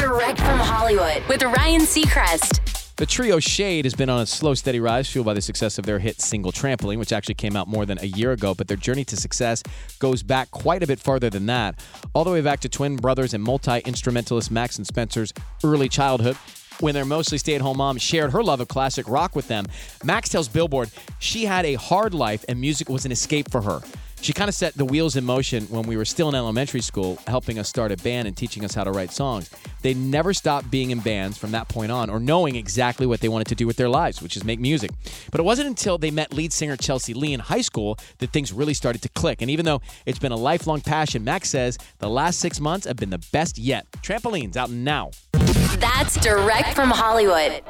Direct from Hollywood with Ryan Seacrest. The trio Shaed has been on a slow, steady rise, fueled by the success of their hit single Trampoline, which actually came out more than a year ago. But their journey to success goes back quite a bit farther than that, all the way back to twin brothers and multi instrumentalist Max and Spencer's early childhood. When their mostly stay at home mom shared her love of classic rock with them, Max tells Billboard she had a hard life and music was an escape for her. She kind of set the wheels in motion when we were still in elementary school, helping us start a band and teaching us how to write songs. They never stopped being in bands from that point on or knowing exactly what they wanted to do with their lives, which is make music. But it wasn't until they met lead singer Chelsea Lee in high school that things really started to click. And even though it's been a lifelong passion, Max says the last six months have been the best yet. Trampolines out now. That's direct from Hollywood.